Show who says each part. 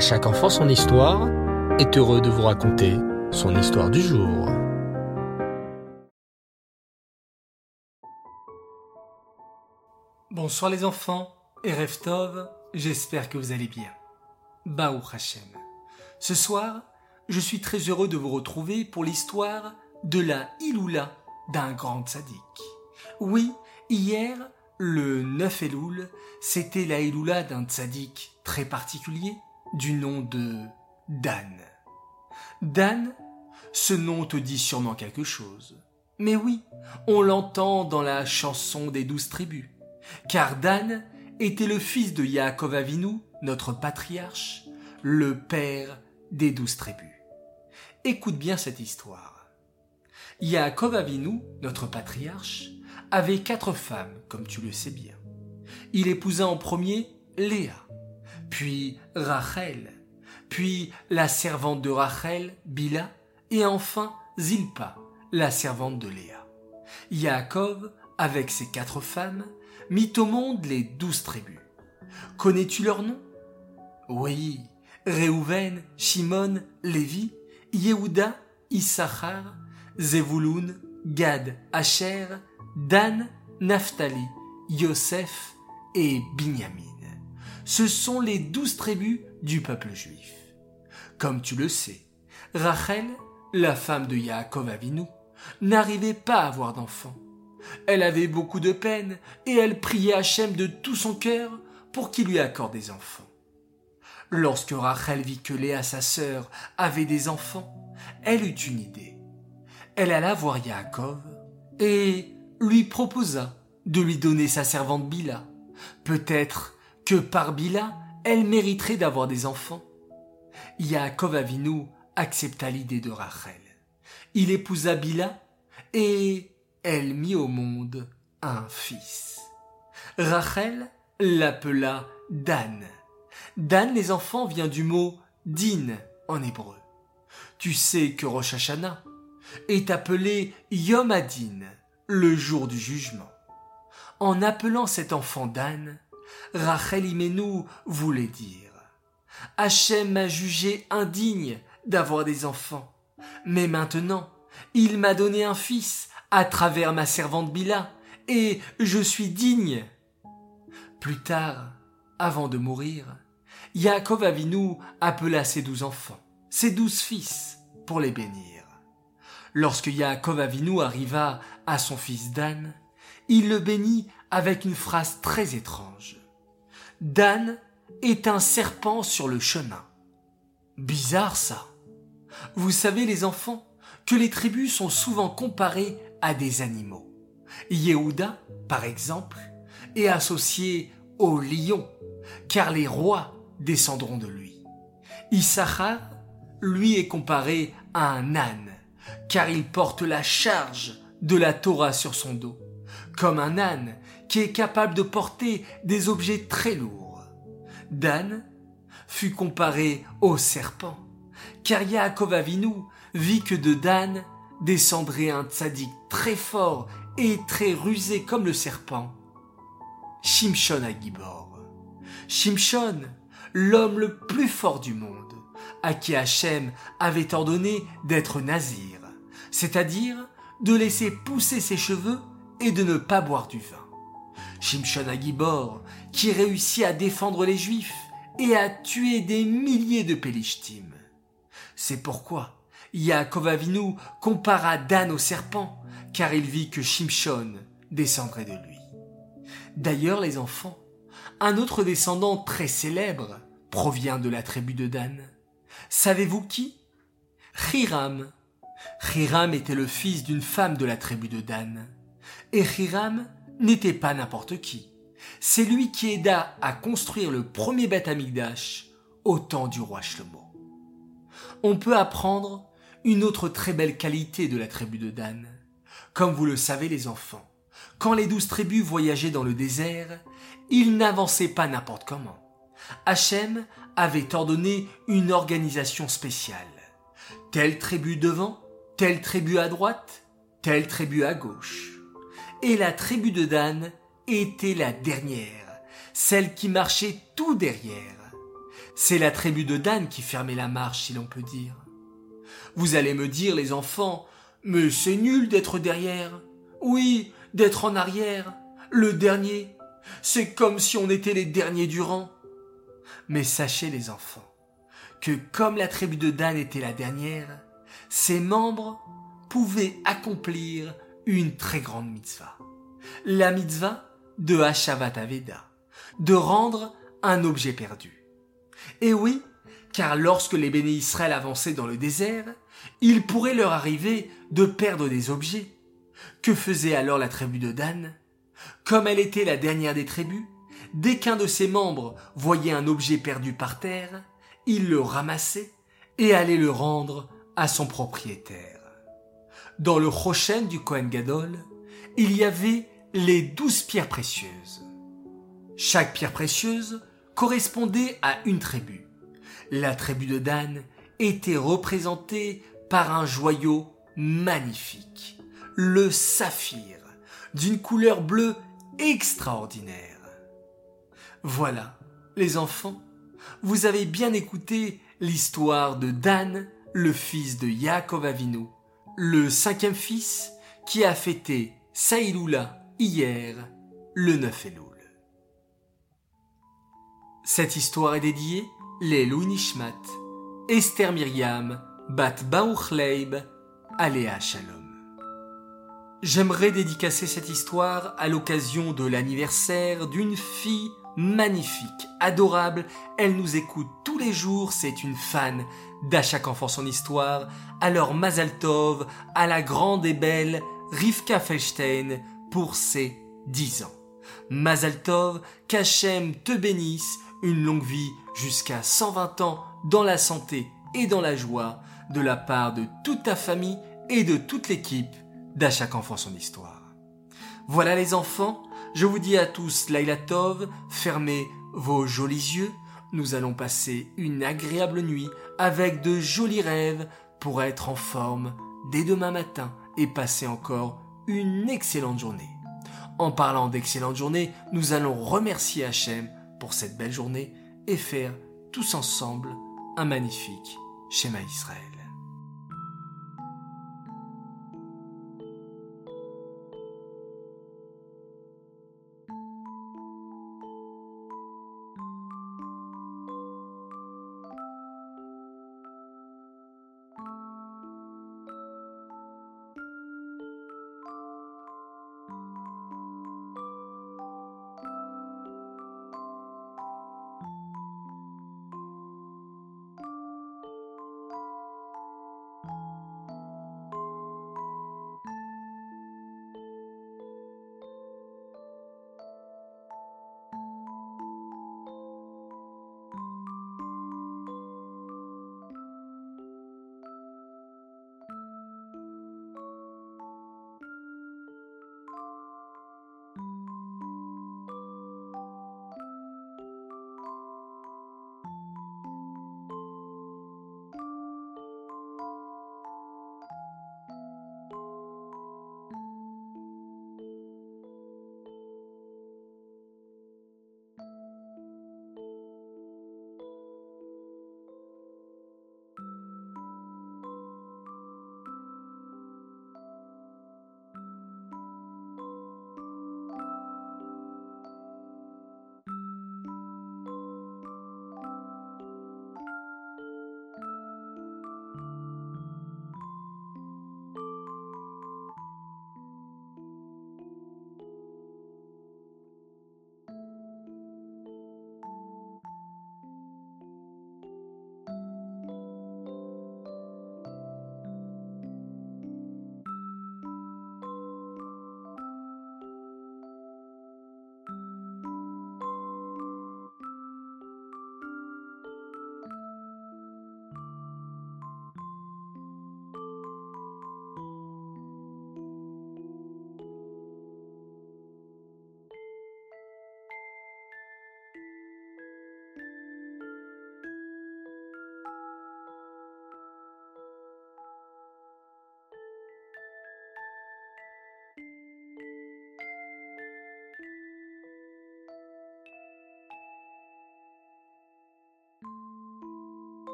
Speaker 1: Chaque enfant son histoire est heureux de vous raconter son histoire du jour.
Speaker 2: Bonsoir les enfants et j'espère que vous allez bien. Baou Hashem. Ce soir, je suis très heureux de vous retrouver pour l'histoire de la Iloula d'un grand sadique. Oui, hier, le 9 Elul, c'était la Iloula d'un tzaddik très particulier du nom de Dan. Dan, ce nom te dit sûrement quelque chose. Mais oui, on l'entend dans la chanson des douze tribus. Car Dan était le fils de Yaakov Avinu, notre patriarche, le père des douze tribus. Écoute bien cette histoire. Yaakov Avinu, notre patriarche, avait quatre femmes, comme tu le sais bien. Il épousa en premier Léa, puis Rachel, puis la servante de Rachel, Bila, et enfin Zilpa, la servante de Léa. Yaakov, avec ses quatre femmes, mit au monde les douze tribus. Connais-tu leurs noms Oui, Réhouven, Shimon, Lévi, Yehuda, Issachar, Zevulun, Gad, Asher, Dan, Naphtali, Yosef et Binyamin. Ce sont les douze tribus du peuple juif. Comme tu le sais, Rachel, la femme de Yaakov Avinu, n'arrivait pas à avoir d'enfants. Elle avait beaucoup de peine et elle priait Hachem de tout son cœur pour qu'il lui accorde des enfants. Lorsque Rachel vit que Léa, sa sœur, avait des enfants, elle eut une idée. Elle alla voir Yaakov et lui proposa de lui donner sa servante Bila. Peut-être par Bila, elle mériterait d'avoir des enfants. Yaakov Avinu accepta l'idée de Rachel. Il épousa Bila et elle mit au monde un fils. Rachel l'appela Dan. Dan, les enfants, vient du mot din en hébreu. Tu sais que Rosh Hashanah est appelé Yom Adin, le jour du jugement. En appelant cet enfant Dan, Rachel Imenu voulait dire Hachem m'a jugé indigne d'avoir des enfants, mais maintenant il m'a donné un fils à travers ma servante Bila, et je suis digne. Plus tard, avant de mourir, Yaakov Avinu appela ses douze enfants, ses douze fils, pour les bénir. Lorsque Yaakov Avinu arriva à son fils Dan, il le bénit avec une phrase très étrange. Dan est un serpent sur le chemin. Bizarre ça. Vous savez les enfants que les tribus sont souvent comparées à des animaux. Yehuda, par exemple, est associé au lion, car les rois descendront de lui. Issachar, lui, est comparé à un âne, car il porte la charge de la Torah sur son dos, comme un âne qui est capable de porter des objets très lourds. Dan fut comparé au serpent, car Yaakov Avinu vit que de Dan descendrait un tzaddik très fort et très rusé comme le serpent. Shimshon Agibor. Shimshon, l'homme le plus fort du monde, à qui Hachem avait ordonné d'être nazir, c'est-à-dire de laisser pousser ses cheveux et de ne pas boire du vin. Shimshon Agibor, qui réussit à défendre les Juifs et à tuer des milliers de Pélishtim. C'est pourquoi Yaakov Avinu compara Dan au serpent, car il vit que Shimshon descendrait de lui. D'ailleurs, les enfants, un autre descendant très célèbre provient de la tribu de Dan. Savez-vous qui? Hiram. Hiram était le fils d'une femme de la tribu de Dan. Et Hiram n'était pas n'importe qui. C'est lui qui aida à construire le premier Beth Amikdash au temps du roi Shlomo. On peut apprendre une autre très belle qualité de la tribu de Dan. Comme vous le savez les enfants, quand les douze tribus voyageaient dans le désert, ils n'avançaient pas n'importe comment. Hachem avait ordonné une organisation spéciale. Telle tribu devant, telle tribu à droite, telle tribu à gauche. Et la tribu de Dan était la dernière, celle qui marchait tout derrière. c'est la tribu de Dan qui fermait la marche, si l'on peut dire. Vous allez me dire, les enfants, mais c'est nul d'être derrière. Oui, d'être en arrière, le dernier. C'est comme si on était les derniers du rang. Mais sachez, les enfants, que comme la tribu de Dan était la dernière, ses membres pouvaient accomplir une très grande mitzvah. La mitzvah de Hashavat Aveda, de rendre un objet perdu. Et oui, car lorsque les bénis Israël avançaient dans le désert, il pourrait leur arriver de perdre des objets. Que faisait alors la tribu de Dan? Comme elle était la dernière des tribus, dès qu'un de ses membres voyait un objet perdu par terre, il le ramassait et allait le rendre à son propriétaire. Dans le Rochen du Kohen Gadol, il y avait les douze pierres précieuses. Chaque pierre précieuse correspondait à une tribu. La tribu de Dan était représentée par un joyau magnifique, le saphir, d'une couleur bleue extraordinaire. Voilà, les enfants, vous avez bien écouté l'histoire de Dan, le fils de Yaakov Avinu, le cinquième fils qui a fêté Saïloula hier, le 9 Elul. Cette histoire est dédiée les Nishmat, Esther Myriam, Bat Baruch Leib, Aléa Shalom. J'aimerais dédicacer cette histoire à l'occasion de l'anniversaire d'une fille magnifique, adorable. Elle nous écoute tous les jours, c'est une fan d'À enfant son histoire. Alors Mazal Tov, à la grande et belle Rivka Felstein pour ses 10 ans. Mazal Tov, qu'Hachem te bénisse, une longue vie jusqu'à 120 ans dans la santé et dans la joie de la part de toute ta famille et de toute l'équipe d'À chaque enfant son histoire. Voilà les enfants, je vous dis à tous Laila Tov, fermez vos jolis yeux, nous allons passer une agréable nuit avec de jolis rêves pour être en forme dès demain matin et passer encore une excellente journée. En parlant d'excellente journée, nous allons remercier Hachem pour cette belle journée et faire tous ensemble un magnifique schéma Israël.